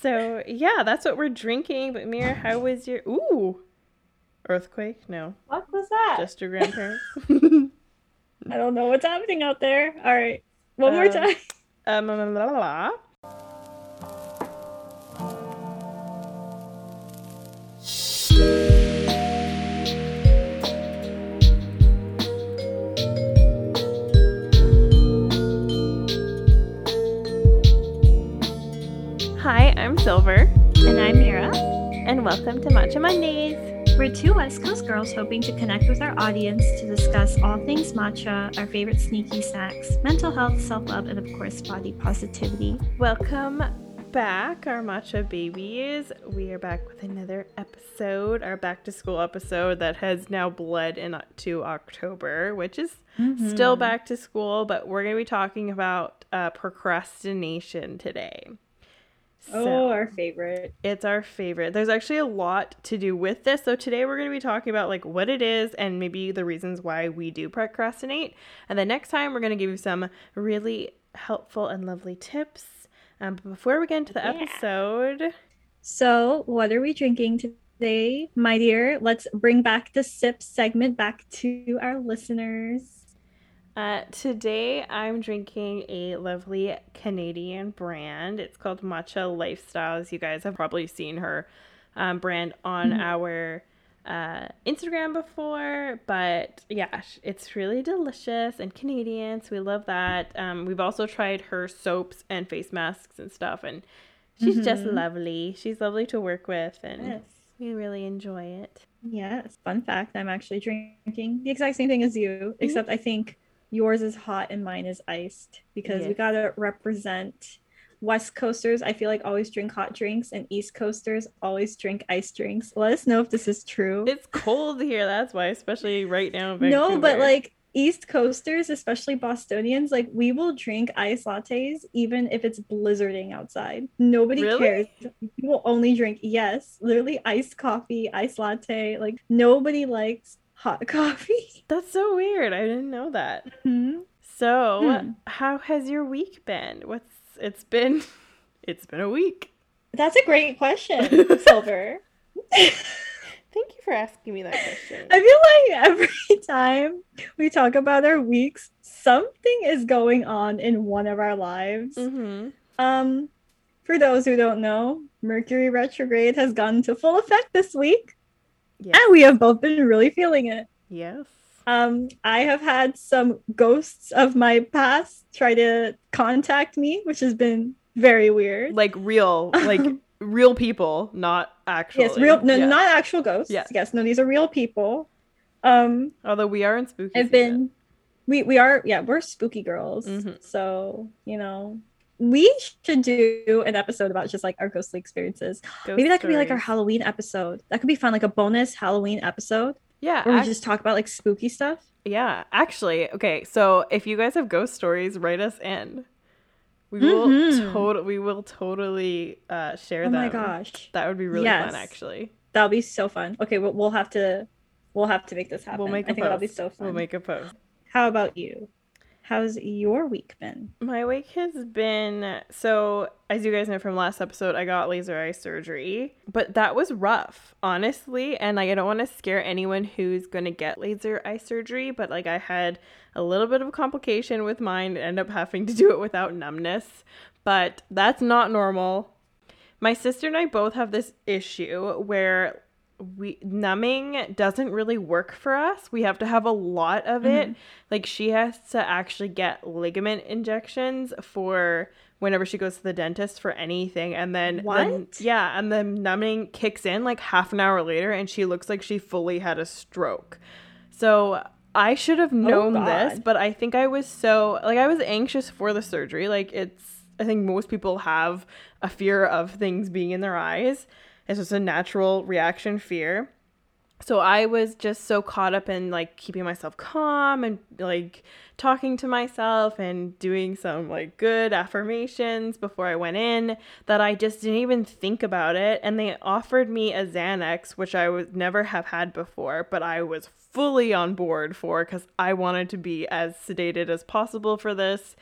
So yeah, that's what we're drinking. But Mira, how was your ooh earthquake? No, What was that? just your grandparents. I don't know what's happening out there. All right. One more Um, time. um, la, la, la, Silver, And I'm Mira. and welcome to Matcha Mondays. We're two West Coast girls hoping to connect with our audience to discuss all things matcha, our favorite sneaky snacks, mental health, self love, and of course, body positivity. Welcome back, our matcha babies. We are back with another episode, our back to school episode that has now bled into October, which is still back to school, but we're going to be talking about uh, procrastination today. Oh, our favorite. It's our favorite. There's actually a lot to do with this. So today we're going to be talking about like what it is and maybe the reasons why we do procrastinate. And then next time we're going to give you some really helpful and lovely tips. Um, but before we get into the Yeah. episode, So, what are we drinking today, my dear? Let's bring back the sip segment back to our listeners. Uh, today I'm drinking a lovely Canadian brand. It's called Matcha Lifestyles. You guys have probably seen her um, brand on Mhm. our uh, Instagram before, but yeah, it's really delicious and Canadian, so we love that. Um, we've also tried her soaps and face masks and stuff, and she's just Mhm. lovely. She's lovely to work with, and Yes. we really enjoy it. Yes. Fun fact I'm actually drinking the exact same thing as you, except I think yours is hot and mine is iced because we got to represent West Coasters. I feel like always drink hot drinks, and East Coasters always drink iced drinks. Let us know if this is true. It's cold here, that's why, especially right now. In no, but like East Coasters, especially Bostonians, like we will drink ice lattes even if it's blizzarding outside. Nobody Really? cares. We will only drink, yes, literally iced coffee, iced latte. Like nobody likes hot coffee. that's so weird. I didn't know that. Mhm. So, Hmm. how has your week been? What's it's been? It's been a week. That's a great question, Silver. Thank you for asking me that question. I feel like every time we talk about our weeks, something is going on in one of our lives. mm-hmm. Um, for those who don't know, Mercury retrograde has gone into full effect this week, Yes. and we have both been really feeling it. yes. Um, I have had some ghosts of my past try to contact me, which has been very weird. Like real, like real people, not actually. yes, real no, Yeah. not actual ghosts. Yeah. Yes, no, these are real people. Um, Although we are in spooky. I've season. been we we are yeah, we're spooky girls. Mhm. So, you know, we should do an episode about just like our ghostly experiences. Ghost Maybe that could be like our. Halloween episode. That could be fun, like a bonus Halloween episode Yeah, where we just talk about like spooky stuff. yeah. Actually, okay. So if you guys have ghost stories, write us in. We will Mhm. tot- We will totally uh, share Oh them. my gosh. that would be really Yes. fun. Actually, That'll be so fun. Okay, we'll, we'll have to we'll have to make this happen. we'll make a I think post. that'll be so fun. We'll make a post. How about you? How's your week been? My week has been so, as you guys know from last episode, I got laser eye surgery, but that was rough, honestly. And like, I don't want to scare anyone who's going to get laser eye surgery, but like, I had a little bit of a complication with mine, end up having to do it without numbness, but that's not normal. My sister and I both have this issue where we numbing doesn't really work for us. We have to have a lot of it. Mm-hmm. Like she has to actually get ligament injections for whenever she goes to the dentist for anything and then What? yeah, and the numbing kicks in like half an hour later and she looks like she fully had a stroke. So I should have oh, known this, but I think I was so like I was anxious for the surgery. Like it's I think most people have a fear of things being in their eyes. It's just a natural reaction fear. So I was just so caught up in like keeping myself calm and like talking to myself and doing some like good affirmations before I went in that I just didn't even think about it and they offered me a Xanax which I would never have had before but I was fully on board for cuz I wanted to be as sedated as possible for this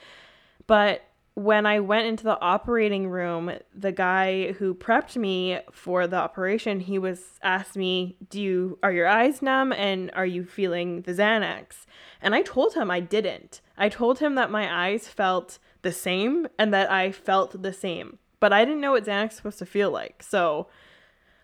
but when I went into the operating room, the guy who prepped me for the operation, he was asked me, "Do you are your eyes numb and are you feeling the Xanax?" And I told him I didn't. I told him that my eyes felt the same and that I felt the same. But I didn't know what Xanax was supposed to feel like. So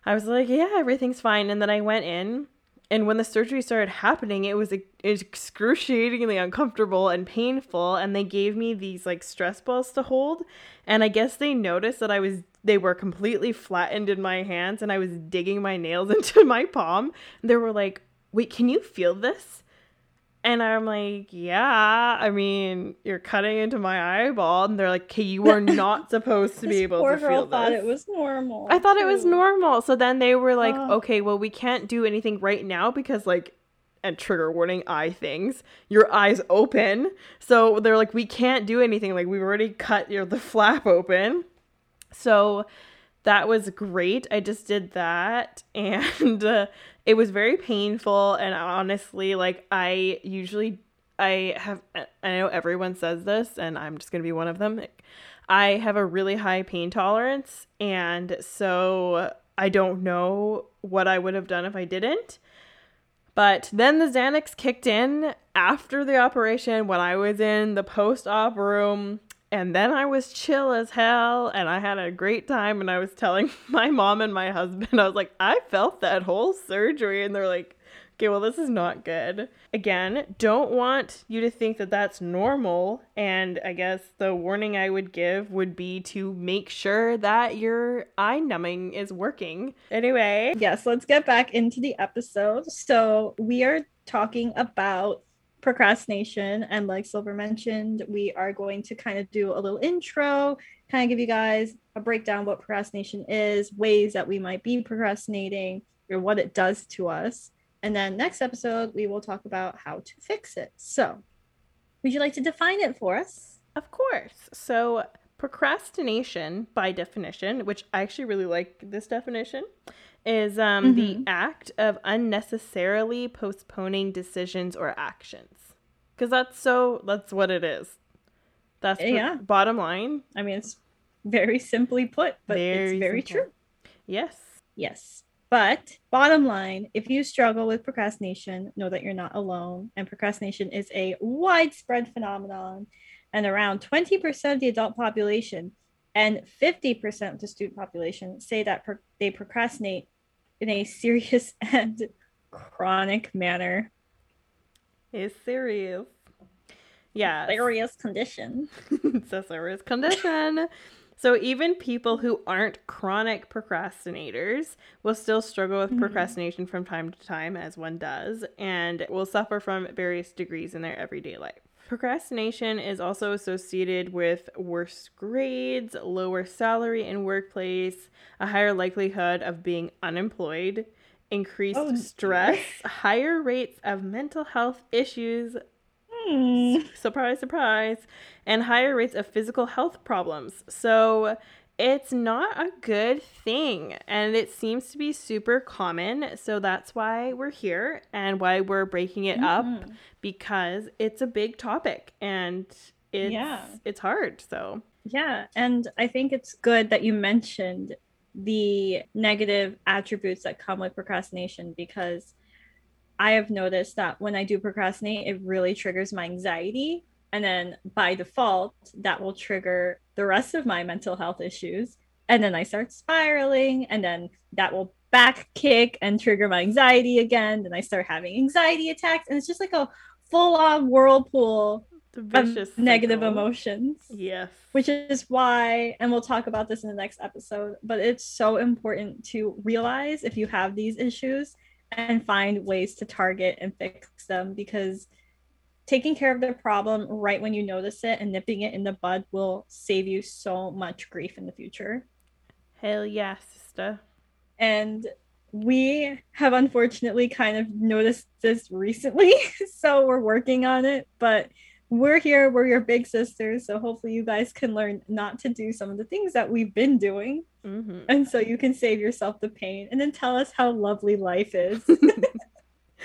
I was like, "Yeah, everything's fine." And then I went in and when the surgery started happening, it was excruciatingly uncomfortable and painful. And they gave me these like stress balls to hold. And I guess they noticed that I was, they were completely flattened in my hands and I was digging my nails into my palm. They were like, wait, can you feel this? And I'm like, yeah. I mean, you're cutting into my eyeball, and they're like, okay, you are not supposed to be able poor to girl feel thought this. it was normal. I thought it was normal. So then they were like, Oh. okay, well, we can't do anything right now because, like, and trigger warning eye things, your eyes open. So they're like, we can't do anything. Like, we've already cut your the flap open. So that was great. I just did that and uh, it was very painful. And honestly, like, I usually. I have, I know everyone says this, and I'm just gonna be one of them. I have a really high pain tolerance, and so I don't know what I would have done if I didn't. But then the Xanax kicked in after the operation when I was in the post op room, and then I was chill as hell, and I had a great time. And I was telling my mom and my husband, I was like, I felt that whole surgery, and they're like, okay, well, this is not good. Again, don't want you to think that that's normal. And I guess the warning I would give would be to make sure that your eye numbing is working. Anyway, Yes, let's get back into the episode. So, we are talking about procrastination. And, like Silver mentioned, we are going to kind of do a little intro, kind of give you guys a breakdown what procrastination is, ways that we might be procrastinating, or what it does to us. And then, next episode, we will talk about how to fix it. So, would you like to define it for us? Of course. So, procrastination, by definition, which I actually really like this definition, is um, the Mhm. act of unnecessarily postponing decisions or actions. Because that's so, that's what it is. That's Yeah. bottom line. I mean, it's very simply put, but Very it's very simple. true. Yes. Yes. But bottom line, if you struggle with procrastination, know that you're not alone. And procrastination is a widespread phenomenon. And around 20% of the adult population and 50% of the student population say that pro- they procrastinate in a serious and chronic manner. It's serious. Yeah. Serious condition. it's a serious condition. So even people who aren't chronic procrastinators will still struggle with Mhm. procrastination from time to time, as one does, and will suffer from various degrees in their everyday life. Procrastination is also associated with worse grades, lower salary in workplace, a higher likelihood of being unemployed, increased Oh, stress, higher rates of mental health issues, Hmm. surprise, surprise, and higher rates of physical health problems. So it's not a good thing. And it seems to be super common. So that's why we're here and why we're breaking it up Mhm. because it's a big topic and it's Yeah. it's hard. So Yeah, and I think it's good that you mentioned the negative attributes that come with procrastination because I have noticed that when I do procrastinate, it really triggers my anxiety. And then by default, that will trigger the rest of my mental health issues. And then I start spiraling, and then that will back kick and trigger my anxiety again. Then I start having anxiety attacks. And it's just like a full on whirlpool of negative cycle. emotions Yes. which is why and we'll talk about this in the next episode but it's so important to realize if you have these issues and find ways to target and fix them because taking care of the problem right when you notice it and nipping it in the bud will save you so much grief in the future. Hell yeah, sister. and we have unfortunately kind of noticed this recently so we're working on it but we're here we're your big sisters so hopefully you guys can learn not to do some of the things that we've been doing. Hmm and so you can save yourself the pain. And then tell us how lovely life is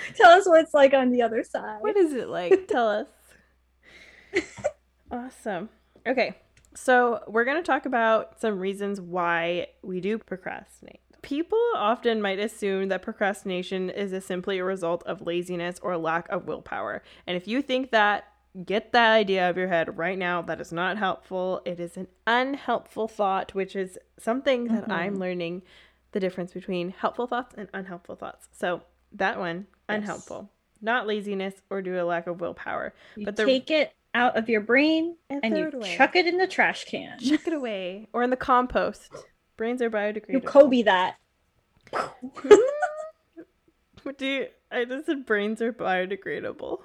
tell us what it's like on the other side What is it like? Tell us. awesome. Okay. So, we're going to talk about some reasons why we do procrastinate. People often might assume that procrastination is a simply a result of laziness or lack of willpower. And if you think that, get that idea out of your head right now. That is not helpful. It is an unhelpful thought, which is something that Mhm. I'm learning the difference between helpful thoughts and unhelpful thoughts. So, that one, Yes. unhelpful. Not laziness or due to lack of willpower. You But the- take it out of your brain And and you away. chuck it in the trash can. Chuck it away or in the compost. Brains are biodegradable. You. Kobe that. What do you? I just said brains are biodegradable.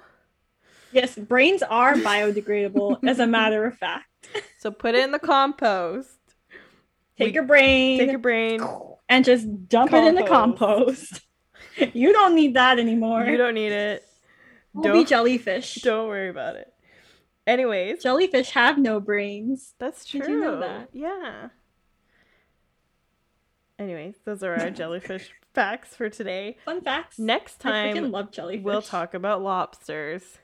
Yes, brains are biodegradable, as a matter of fact. So put it in the compost. Take We- your brain Take your brain. and just dump it in the compost. you don't need that anymore. You don't need it. We'll be Don't jellyfish. don't worry about it. Anyways, Jellyfish have no brains. that's true. Did you know that? Yeah. Anyways, those are our jellyfish facts for today. Fun facts. Next I time love jellyfish. we'll talk about lobsters.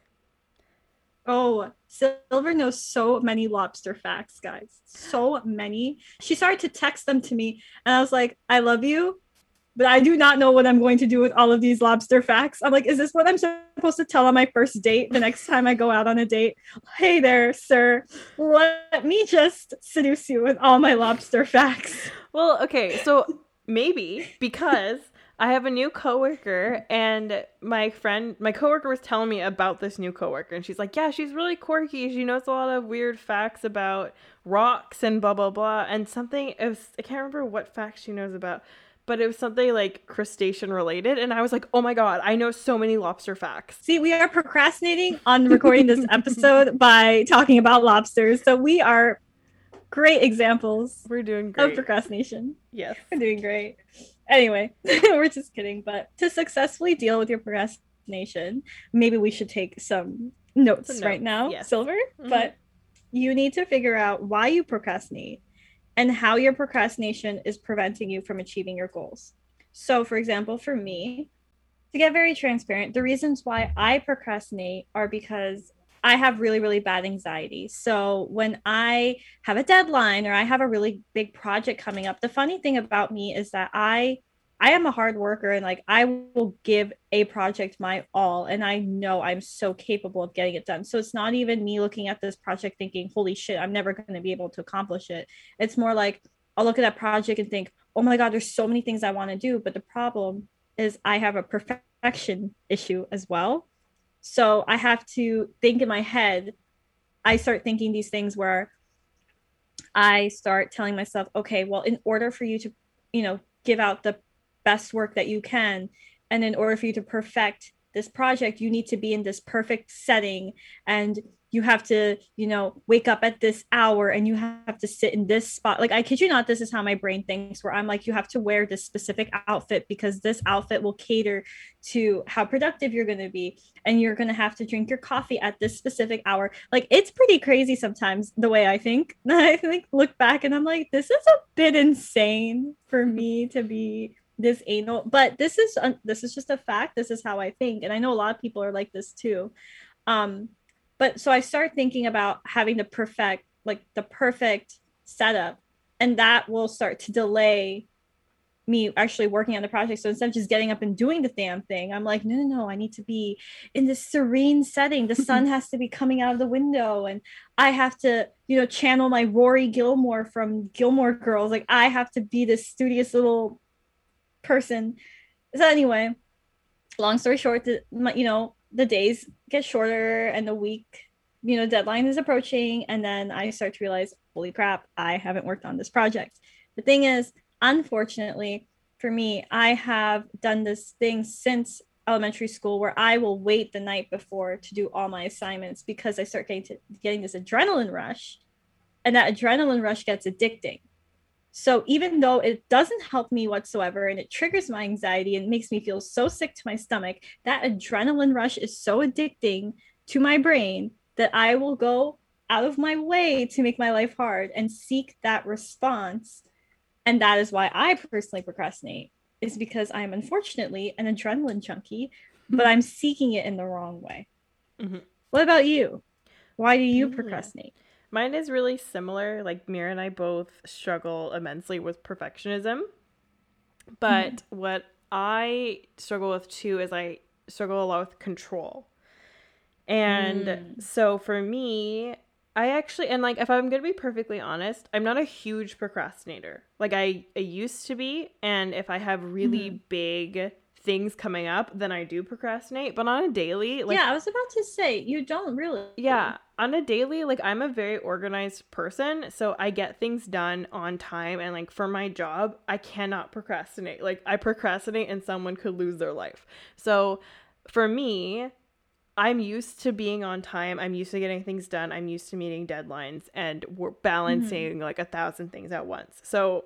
Oh, Silver knows so many lobster facts, guys. So many. She started to text them to me, and I was like, I love you, but I do not know what I'm going to do with all of these lobster facts. I'm like, is this what I'm supposed to tell on my first date the next time I go out on a date? Hey there, sir. Let me just seduce you with all my lobster facts. Well, okay, so maybe because I have a new coworker and my friend, my coworker was telling me about this new coworker and she's like, "Yeah, she's really quirky. She knows a lot of weird facts about rocks and blah blah blah." And something it was I can't remember what facts she knows about, but it was something like crustacean related and I was like, "Oh my god, I know so many lobster facts." See, we are procrastinating on recording this episode by talking about lobsters. So we are great examples We're doing great. of procrastination. yes. We're doing great. Anyway, we're just kidding. But to successfully deal with your procrastination, maybe we should take some notes Some right now, yes. Silver. Mhm. But you need to figure out why you procrastinate and how your procrastination is preventing you from achieving your goals. So, for example, for me, to get very transparent, the reasons why I procrastinate are because I have really, really bad anxiety. So when I have a deadline or I have a really big project coming up, the funny thing about me is that I I am a hard worker and like I will give a project my all and I know I'm so capable of getting it done. So it's not even me looking at this project thinking, holy shit, I'm never going to be able to accomplish it. It's more like I'll look at that project and think, oh my God, there's so many things I want to do. But the problem is I have a perfection issue as well. So I have to think in my head. I start thinking these things where I start telling myself, okay, well, in order for you to, you know, give out the best work that you can, and in order for you to perfect this project, you need to be in this perfect setting and you have to, you know, wake up at this hour and you have to sit in this spot. Like, I kid you not, this is how my brain thinks, where I'm like, you have to wear this specific outfit because this outfit will cater to how productive you're going to be. And you're going to have to drink your coffee at this specific hour. Like, it's pretty crazy sometimes the way I think. I think, look back and I'm like, this is a bit insane for me to be this anal but this is uh, this is just a fact. This is how i think and i know a lot of people are like this too. Um but so i start thinking about having the perfect like the perfect setup and that will start to delay me actually working on the project. So instead of just getting up and doing the damn thing i'm like no no no i need to be in this serene setting. The sun has to be coming out of the window and i have to you know channel my rory gilmore from gilmore girls. Like i have to be this studious little person. So anyway long story short the, you know the days get shorter and the week you know deadline is approaching. And then i start to realize holy crap i haven't worked on this project. The thing is unfortunately for me i have done this thing since elementary school where i will wait the night before to do all my assignments because i start getting to getting this adrenaline rush. And that adrenaline rush gets addicting so even though it doesn't help me whatsoever and it triggers my anxiety and makes me feel so sick to my stomach, that adrenaline rush is so addicting to my brain that I will go out of my way to make my life hard and seek that response. And that is why I personally procrastinate, is because I'm unfortunately an adrenaline junkie, but I'm seeking it in the wrong way. Mhm. What about you? Why do you procrastinate? Mine is really similar. Like Mira and I both struggle immensely with perfectionism. But mm-hmm. what I struggle with too is I struggle a lot with control. And mm. so for me, I actually and like if I'm gonna be perfectly honest, I'm not a huge procrastinator. Like I, I used to be, and if I have really mm-hmm. big things coming up, then I do procrastinate. But on a daily, like Yeah, I was about to say you don't really Yeah. On a daily, like I'm a very organized person. So I get things done on time and like for my job, I cannot procrastinate. Like I procrastinate and someone could lose their life. So for me, I'm used to being on time. I'm used to getting things done. I'm used to meeting deadlines and we're balancing mm-hmm. like a thousand things at once. So,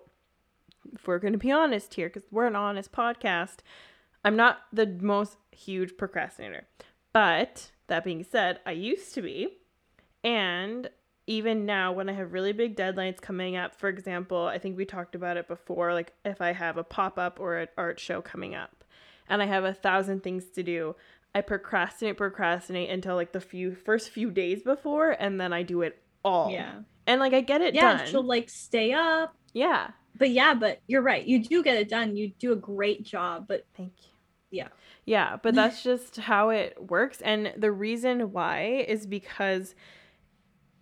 if we're going to be honest here, because we're an honest podcast, I'm not the most huge procrastinator. But that being said, I used to be. And even now, when I have really big deadlines coming up, for example, I think we talked about it before, like if I have a pop up or an art show coming up and I have a thousand things to do, I procrastinate, procrastinate until like the few first few days before, and then I do it all. Yeah. And like I get it yeah, done. she'll like stay up. Yeah. But yeah, but you're right. You do get it done. You do a great job. But thank you. Yeah. Yeah, but that's just how it works. And the reason why is because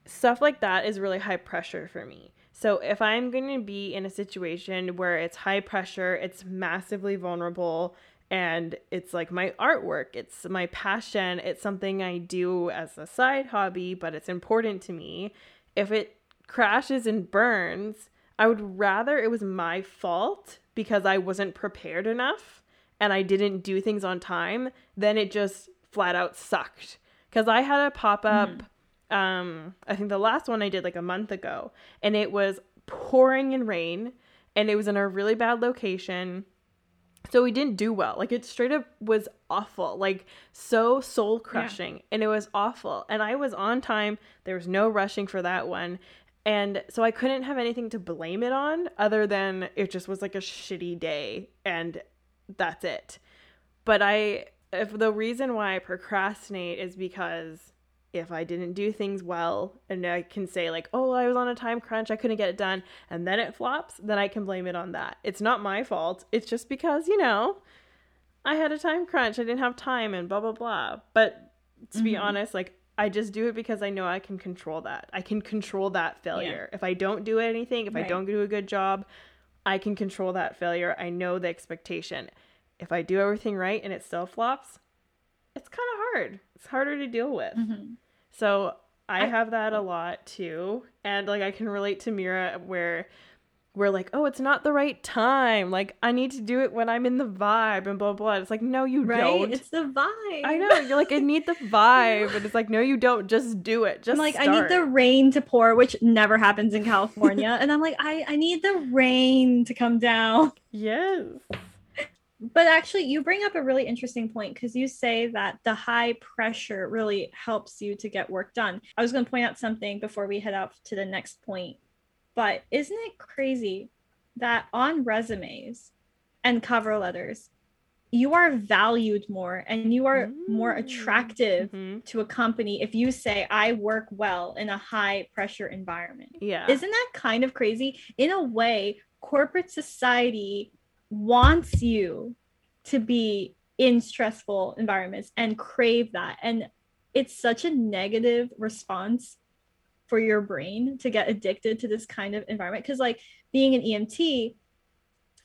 stuff like that is really high pressure for me. So if I'm going to be in a situation where it's high pressure, it's massively vulnerable, and it's like my artwork it's my passion it's something i do as a side hobby but it's important to me if it crashes and burns i would rather it was my fault because i wasn't prepared enough and i didn't do things on time then it just flat out sucked because i had a pop-up mm. um i think the last one i did like a month ago and it was pouring in rain and it was in a really bad location so we didn't do well. Like it straight up was awful. Like so soul crushing. Yeah. And it was awful. And I was on time. There was no rushing for that one. And so I couldn't have anything to blame it on other than it just was like a shitty day and that's it. But I if the reason why I procrastinate is because if I didn't do things well and I can say like, "Oh, I was on a time crunch, I couldn't get it done," and then it flops, then I can blame it on that. It's not my fault. It's just because, you know, I had a time crunch, I didn't have time and blah blah blah. But to mm-hmm. be honest, like I just do it because I know I can control that. I can control that failure. Yeah. If I don't do anything, if right. I don't do a good job, I can control that failure. I know the expectation. If I do everything right and it still flops, it's kind of hard. It's harder to deal with. Mm-hmm. So I, I have that a lot too. And like I can relate to Mira where we're like, oh, it's not the right time. Like, I need to do it when I'm in the vibe and blah, blah. It's like, no, you right? don't. It's the vibe. I know. You're like, I need the vibe. And it's like, no, you don't. Just do it. Just I'm like, start. I need the rain to pour, which never happens in California. and I'm like, I, I need the rain to come down. Yes but actually you bring up a really interesting point because you say that the high pressure really helps you to get work done i was going to point out something before we head out to the next point but isn't it crazy that on resumes and cover letters you are valued more and you are mm. more attractive mm-hmm. to a company if you say i work well in a high pressure environment yeah isn't that kind of crazy in a way corporate society wants you to be in stressful environments and crave that. And it's such a negative response for your brain to get addicted to this kind of environment. Because, like, being an EMT,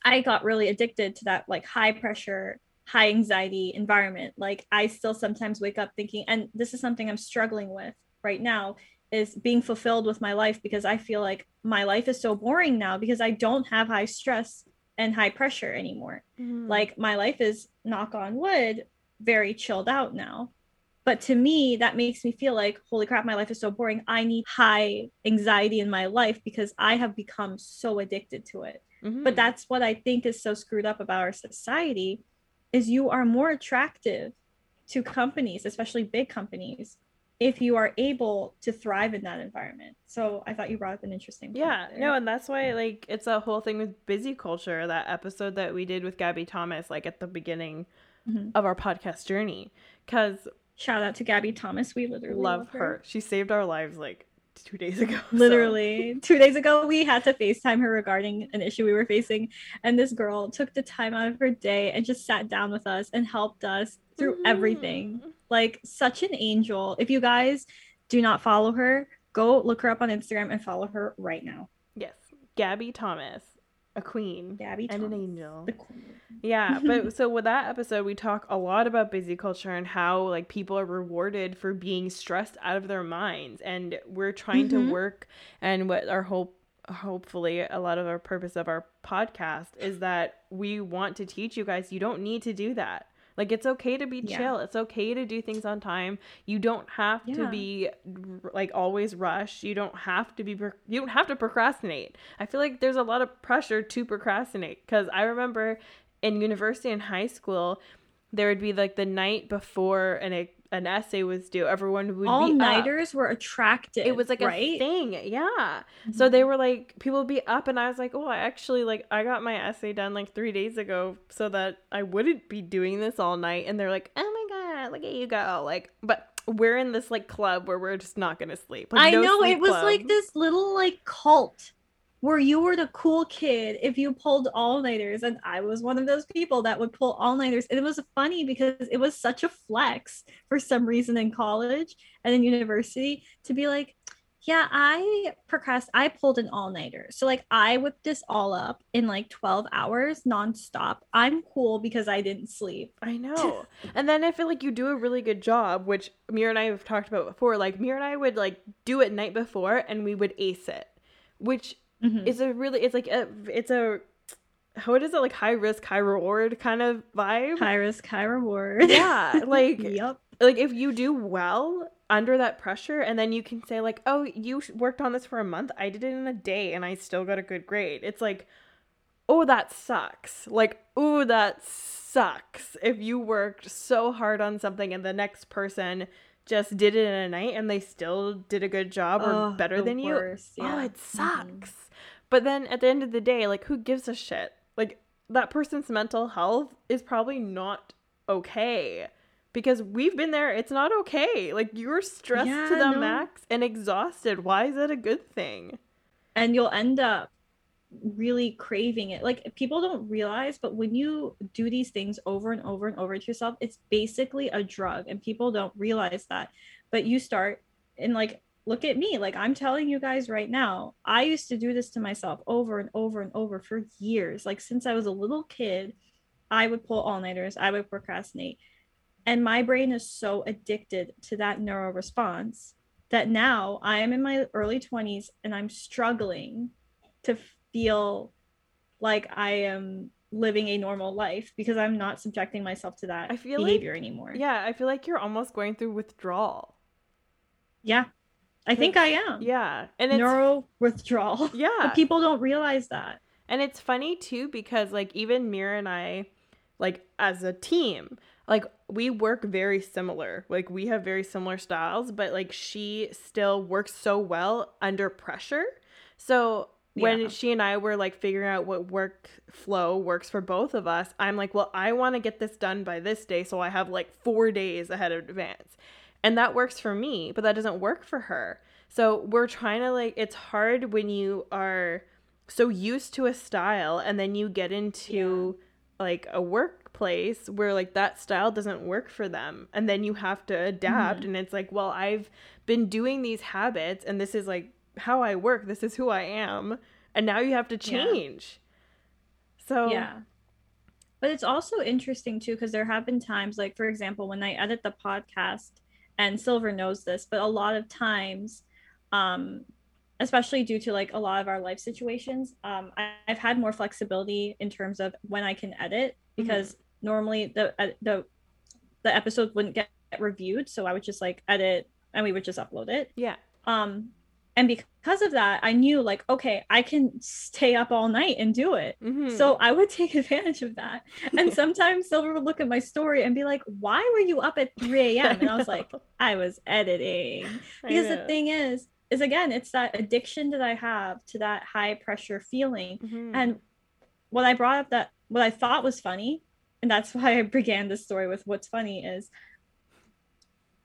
I got really addicted to that, like, high pressure, high anxiety environment. Like, I still sometimes wake up thinking, and this is something I'm struggling with right now is being fulfilled with my life because I feel like my life is so boring now because I don't have high stress and high pressure anymore. Mm-hmm. Like my life is knock on wood, very chilled out now. But to me, that makes me feel like, holy crap, my life is so boring. I need high anxiety in my life because I have become so addicted to it. Mm-hmm. But that's what I think is so screwed up about our society is you are more attractive to companies, especially big companies, if you are able to thrive in that environment. So I thought you brought up an interesting Yeah, no, and that's why like it's a whole thing with busy culture, that episode that we did with Gabby Thomas, like at the beginning mm-hmm. of our podcast journey. Cause shout out to Gabby Thomas. We literally love, love her. her. She saved our lives like two days ago. so- Literally, two days ago, we had to FaceTime her regarding an issue we were facing. And this girl took the time out of her day and just sat down with us and helped us through everything. Mm. Like, such an angel. If you guys do not follow her, go look her up on Instagram and follow her right now. Yes, Gabby Thomas, a queen Gabby and an angel. The queen. Yeah, but so with that episode, we talk a lot about busy culture and how like people are rewarded for being stressed out of their minds, and we're trying Mhm. to work. And what our hope, hopefully, a lot of our purpose of our podcast is that we want to teach you guys you don't need to do that. Like it's okay to be Yeah. chill. It's okay to do things on time. You don't have to be like always rush. You don't have to be you don't have to procrastinate. I feel like there's a lot of pressure to procrastinate cuz I remember in university and high school there would be like the night before an an essay was due. Everyone would All nighters were attractive. It was like right? a thing, yeah. So mm-hmm. they were like, people would be up, and I was like, oh, I actually like, I got my essay done like three days ago, so that I wouldn't be doing this all night. And they're like, oh my god, look at you go, like, but we're in this like club where we're just not gonna sleep. Like, I no know it was club. like this little like cult where you were the cool kid if you pulled all nighters, and I was one of those people that would pull all nighters. And it was funny because it was such a flex for some reason in college and in university to be like, yeah, I procrast. I pulled an all nighter, so like I whipped this all up in like twelve hours nonstop. I'm cool because I didn't sleep. I know. and then I feel like you do a really good job, which Mira and I have talked about before. Like Mira and I would like do it night before and we would ace it. Which Mhm. is a really it's like a it's a what is it like high risk, high reward kind of vibe? High risk, high reward. Yeah, like yep. like if you do well under that pressure and then you can say like, "Oh, you worked on this for a month. I did it in a day and I still got a good grade." It's like, "Oh, that sucks." Like, "Oh, that sucks." If you worked so hard on something and the next person just did it in a night and they still did a good job or Oh, better than you. worst, Oh, yeah. it Mhm. sucks. But then at the end of the day, like who gives a shit? Like that person's mental health is probably not okay because we've been there. It's not okay. Like you're stressed to the no. max and exhausted. Why is that a good thing? and you'll end up really craving it. Like people don't realize, but when you do these things over and over and over to yourself, it's basically a drug, and people don't realize that. But you start and like look at me, like I'm telling you guys right now, I used to do this to myself over and over and over for years. Like since I was a little kid, I would pull all nighters, I would procrastinate. And my brain is so addicted to that neuro response that now I am in my early 20s and I'm struggling to feel like I am living a normal life because I'm not subjecting myself to that I feel like- behavior anymore. Yeah, I feel like you're almost going through withdrawal. Yeah. I think I am. Yeah, and it's Neuro withdrawal. yeah, But people don't realize that. And it's funny too because like even Mira and I, like as a team, like we work very similar. Like we have very similar styles, but like she still works so well under pressure. So when Yeah. she and I were like figuring out what workflow works for both of us, I'm like, well, I want to get this done by this day, so I have like four days ahead of advance. And that works for me, but that doesn't work for her. So we're trying to like it's hard when you are so used to a style and then you get into like a workplace where like that style doesn't work for them and then you have to adapt mm-hmm. and it's like well I've been doing these habits and this is like how I work this is who I am and now you have to Yeah. change so Yeah. But it's also interesting too, because there have been times, like, for example, when I edit the podcast, and Silver knows this, but a lot of times, um, especially due to like a lot of our life situations, um, I, I've had more flexibility in terms of when I can edit because normally the uh, the the episode wouldn't get reviewed, so I would just like edit and we would just upload it. Yeah. Um and because of that i knew like okay i can stay up all night and do it. Mhm. so i would take advantage of that. And sometimes silver would look at my story and be like why were you up at 3 a.m and i was like i was editing. Because the thing is is again it's that addiction that i have to that high pressure feeling. Mhm. and what I brought up that what I thought was funny, and that's why I began this story with what's funny is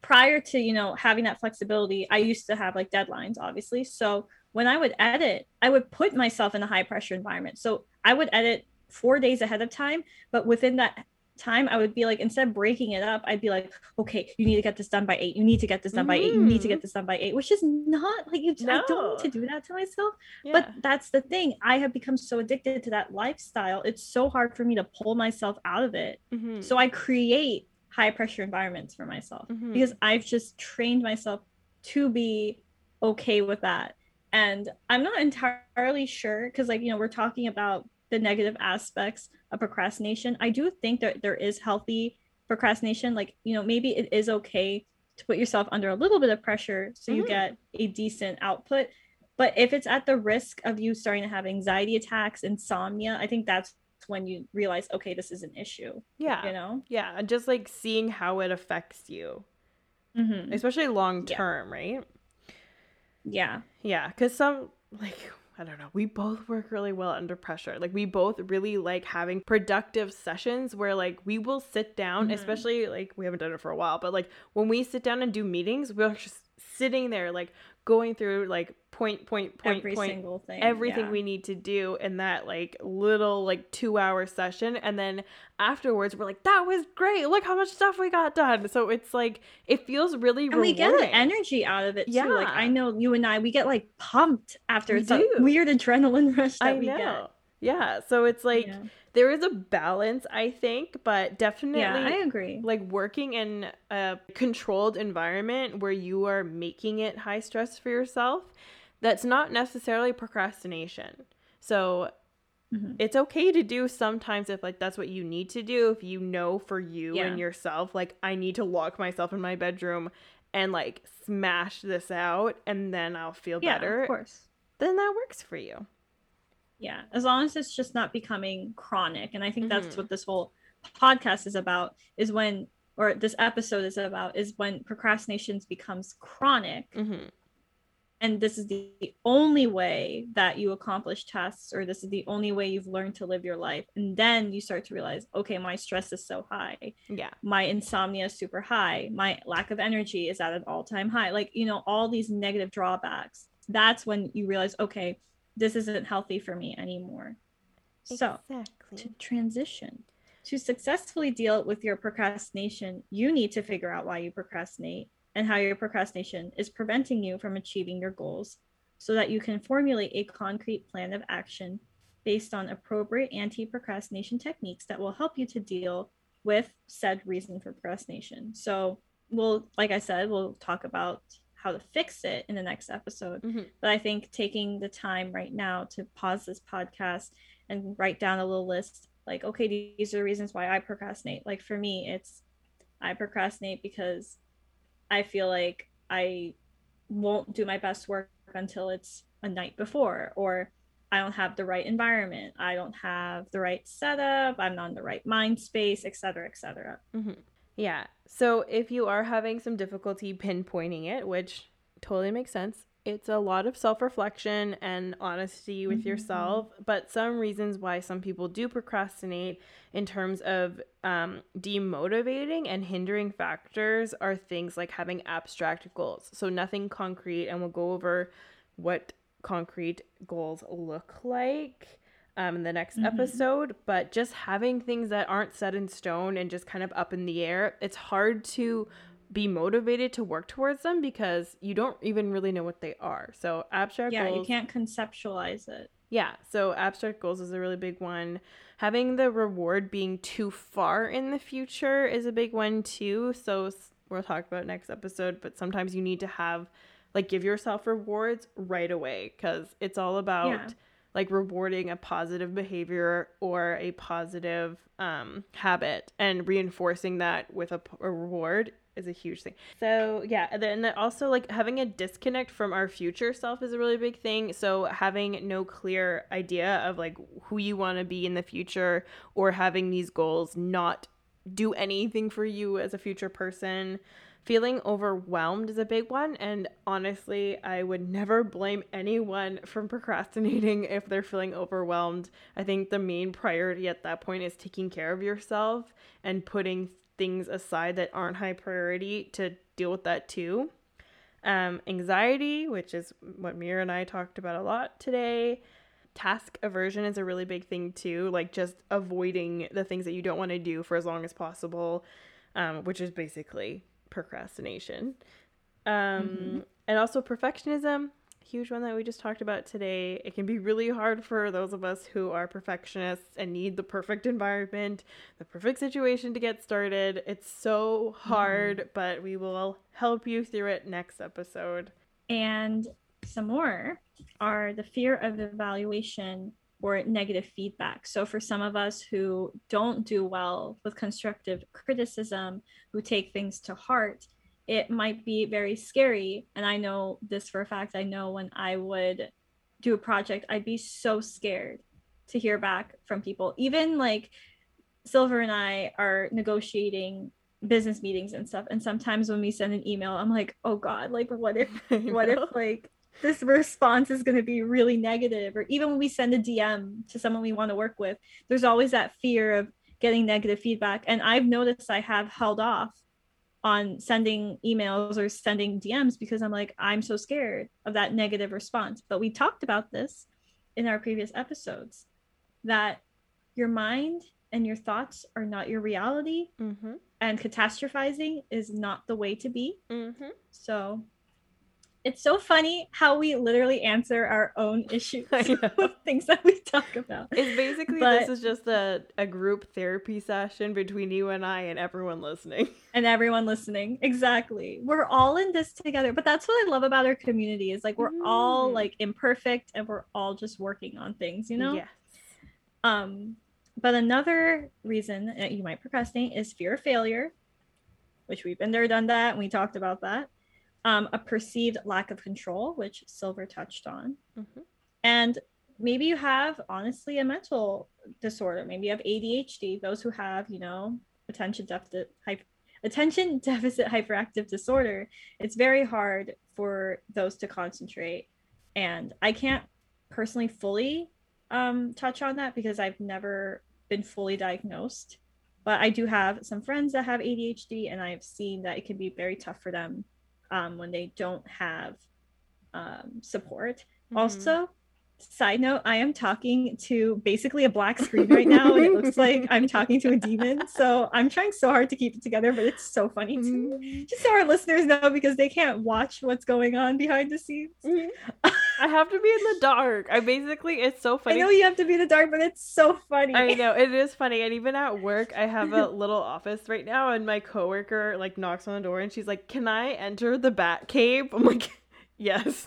prior to you know having that flexibility i used to have like deadlines obviously. So when i would edit i would put myself in a high pressure environment. So i would edit four days ahead of time but within that time i would be like instead of breaking it up i'd be like okay you need to get this done by eight. You need to get this done by eight. You need to get this done by eight which is not like you no. i don't need to do that to myself. Yeah. but that's the thing. I have become so addicted to that lifestyle. It's so hard for me to pull myself out of it. Mm-hmm. so i create high pressure environments for myself mm-hmm. because I've just trained myself to be okay with that. And I'm not entirely sure because, like, you know, we're talking about the negative aspects of procrastination. I do think that there is healthy procrastination. Like, you know, maybe it is okay to put yourself under a little bit of pressure so you mm-hmm. get a decent output. But if it's at the risk of you starting to have anxiety attacks, insomnia, I think that's when you realize okay this is an issue yeah you know yeah and just like seeing how it affects you mm-hmm. especially long term yeah. right yeah yeah because some like I don't know. We both work really well under pressure. Like we both really like having productive sessions where like we will sit down, mm-hmm. especially like we haven't done it for a while, but like when we sit down and do meetings, we're just sitting there like going through like point point point Every point single thing everything yeah. we need to do in that like little like two hour session and then afterwards we're like that was great look how much stuff we got done so it's like it feels really and rewarding. we get the energy out of it yeah. too like i know you and i we get like pumped after we it's do. a weird adrenaline rush that I we know. get yeah so it's like yeah there is a balance, I think, but definitely Yeah, I agree. Like working in a controlled environment where you are making it high stress for yourself, that's not necessarily procrastination. So mm-hmm. it's okay to do sometimes if like that's what you need to do if you know for you yeah. and yourself like I need to lock myself in my bedroom and like smash this out and then I'll feel yeah, better. Of course. Then that works for you yeah as long as it's just not becoming chronic. And i think mm-hmm. that's what this whole podcast is about is when or this episode is about is when procrastination becomes chronic. Mm-hmm. and this is the only way that you accomplish tasks or this is the only way you've learned to live your life. And then you start to realize okay my stress is so high. Yeah. My insomnia is super high. My lack of energy is at an all-time high. Like you know all these negative drawbacks. That's when you realize okay this isn't healthy for me anymore. Exactly. So, to transition, to successfully deal with your procrastination, you need to figure out why you procrastinate and how your procrastination is preventing you from achieving your goals so that you can formulate a concrete plan of action based on appropriate anti procrastination techniques that will help you to deal with said reason for procrastination. So, we'll, like I said, we'll talk about how to fix it in the next episode. Mm-hmm. But I think taking the time right now to pause this podcast and write down a little list like, okay, these are the reasons why I procrastinate. Like for me, it's I procrastinate because I feel like I won't do my best work until it's a night before or I don't have the right environment. I don't have the right setup. I'm not in the right mind space, etc., etc. Mm-hmm. Yeah. So if you are having some difficulty pinpointing it, which totally makes sense, it's a lot of self reflection and honesty with mm-hmm. yourself. But some reasons why some people do procrastinate in terms of um, demotivating and hindering factors are things like having abstract goals. So nothing concrete, and we'll go over what concrete goals look like um, in the next mm-hmm. episode, but just having things that aren't set in stone and just kind of up in the air, it's hard to be motivated to work towards them because you don't even really know what they are. So abstract yeah, goals, you can't conceptualize it. Yeah, so abstract goals is a really big one. Having the reward being too far in the future is a big one too. So we'll talk about next episode, but sometimes you need to have like give yourself rewards right away cuz it's all about yeah like rewarding a positive behavior or a positive um, habit and reinforcing that with a, a reward is a huge thing. So yeah, and then also like having a disconnect from our future self is a really big thing. So having no clear idea of like who you want to be in the future or having these goals not do anything for you as a future person Feeling overwhelmed is a big one. And honestly, I would never blame anyone from procrastinating if they're feeling overwhelmed. I think the main priority at that point is taking care of yourself and putting things aside that aren't high priority to deal with that too. Um, anxiety, which is what Mira and I talked about a lot today. Task aversion is a really big thing too, like just avoiding the things that you don't want to do for as long as possible, um, which is basically procrastination. Um, mm-hmm. And also perfectionism, huge one that we just talked about today. It can be really hard for those of us who are perfectionists and need the perfect environment, the perfect situation to get started. It's so hard, mm-hmm. but we will help you through it next episode. And some more are the fear of evaluation or negative feedback. So, for some of us who don't do well with constructive criticism, who take things to heart, it might be very scary. And I know this for a fact. I know when I would do a project, I'd be so scared to hear back from people. Even like Silver and I are negotiating business meetings and stuff. And sometimes when we send an email, I'm like, oh God, like what if what if like this response is going to be really negative or even when we send a dm to someone we want to work with there's always that fear of getting negative feedback and i've noticed i have held off on sending emails or sending DMs because I'm like, I'm so scared of that negative response. But we talked about this in our previous episodes that your mind and your thoughts are not your reality, mm-hmm. and catastrophizing is not the way to be. Mm-hmm. So it's so funny how we literally answer our own issues with things that we talk about. It's basically but, this is just a, a group therapy session between you and I and everyone listening. And everyone listening. Exactly. We're all in this together. But that's what I love about our community is like we're mm. all like imperfect and we're all just working on things, you know? Yes. Um, but another reason that you might procrastinate is fear of failure, which we've been there, done that, and we talked about that um, a perceived lack of control, which Silver touched on. Mm-hmm. And maybe you have, honestly, a mental disorder. Maybe you have ADHD, those who have, you know, attention deficit, hyper, attention deficit hyperactive disorder. It's very hard for those to concentrate. And I can't personally fully um, touch on that because I've never been fully diagnosed. But I do have some friends that have ADHD, and I've seen that it can be very tough for them um, when they don't have um, support. Mm-hmm. Also, side note, I am talking to basically a black screen right now, and it looks like I'm talking to a demon. So I'm trying so hard to keep it together, but it's so funny too. Mm-hmm. Just so our listeners know because they can't watch what's going on behind the scenes. Mm-hmm. I have to be in the dark. I basically it's so funny. I know you have to be in the dark, but it's so funny. I know it is funny, and even at work, I have a little office right now, and my coworker like knocks on the door, and she's like, "Can I enter the Bat Cave?" I'm like, "Yes."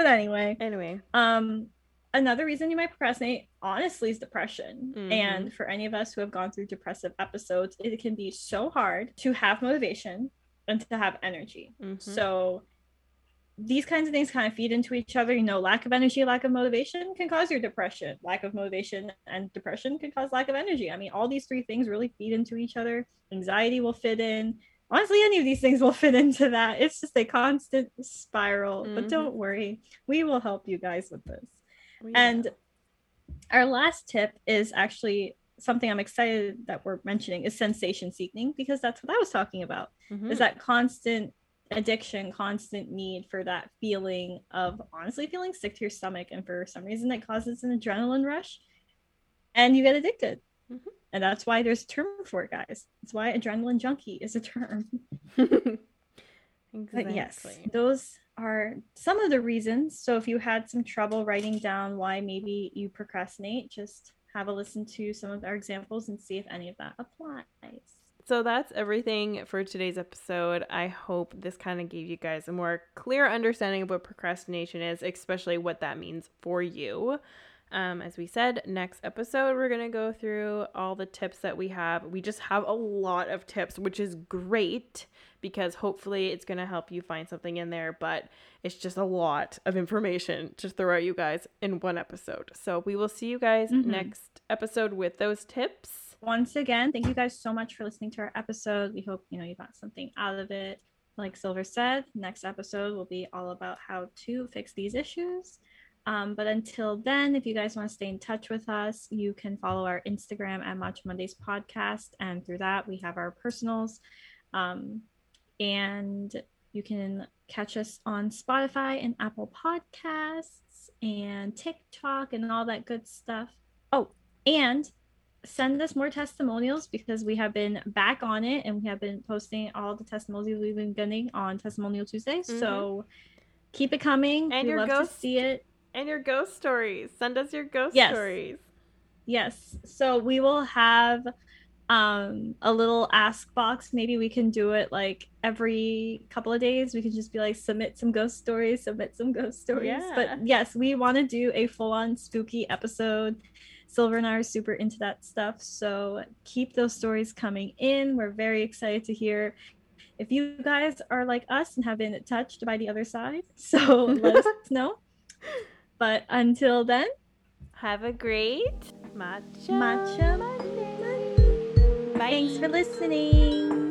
But anyway, anyway, um, another reason you might procrastinate, honestly, is depression. Mm-hmm. And for any of us who have gone through depressive episodes, it can be so hard to have motivation and to have energy. Mm-hmm. So these kinds of things kind of feed into each other. You know, lack of energy, lack of motivation can cause your depression. Lack of motivation and depression can cause lack of energy. I mean, all these three things really feed into each other. Anxiety will fit in. Honestly, any of these things will fit into that. It's just a constant spiral. Mm-hmm. But don't worry, we will help you guys with this. And our last tip is actually something I'm excited that we're mentioning is sensation seeking because that's what I was talking about. Mm-hmm. Is that constant addiction, constant need for that feeling of honestly feeling sick to your stomach. And for some reason, that causes an adrenaline rush and you get addicted. Mm-hmm. And that's why there's a term for it, guys. That's why adrenaline junkie is a term. exactly. But yes, those are some of the reasons. So if you had some trouble writing down why maybe you procrastinate, just have a listen to some of our examples and see if any of that applies. So that's everything for today's episode. I hope this kind of gave you guys a more clear understanding of what procrastination is, especially what that means for you. Um, as we said, next episode, we're going to go through all the tips that we have. We just have a lot of tips, which is great because hopefully it's going to help you find something in there. But it's just a lot of information to throw at you guys in one episode. So we will see you guys mm-hmm. next episode with those tips once again, thank you guys so much for listening to our episode. We hope you know you got something out of it. Like Silver said, next episode will be all about how to fix these issues. Um, but until then, if you guys want to stay in touch with us, you can follow our Instagram at Matcha Mondays Podcast. And through that, we have our personals. Um, and you can catch us on Spotify and Apple Podcasts and TikTok and all that good stuff. Oh, and send us more testimonials because we have been back on it and we have been posting all the testimonials we've been getting on Testimonial Tuesday. Mm-hmm. So keep it coming. And we your love ghost, to see it. And your ghost stories. Send us your ghost yes. stories. Yes. So we will have um a little ask box maybe we can do it like every couple of days we can just be like submit some ghost stories submit some ghost stories yeah. but yes we want to do a full-on spooky episode silver and i are super into that stuff so keep those stories coming in we're very excited to hear if you guys are like us and have been touched by the other side so let us know but until then have a great matcha matcha Monday. Bye. Thanks for listening.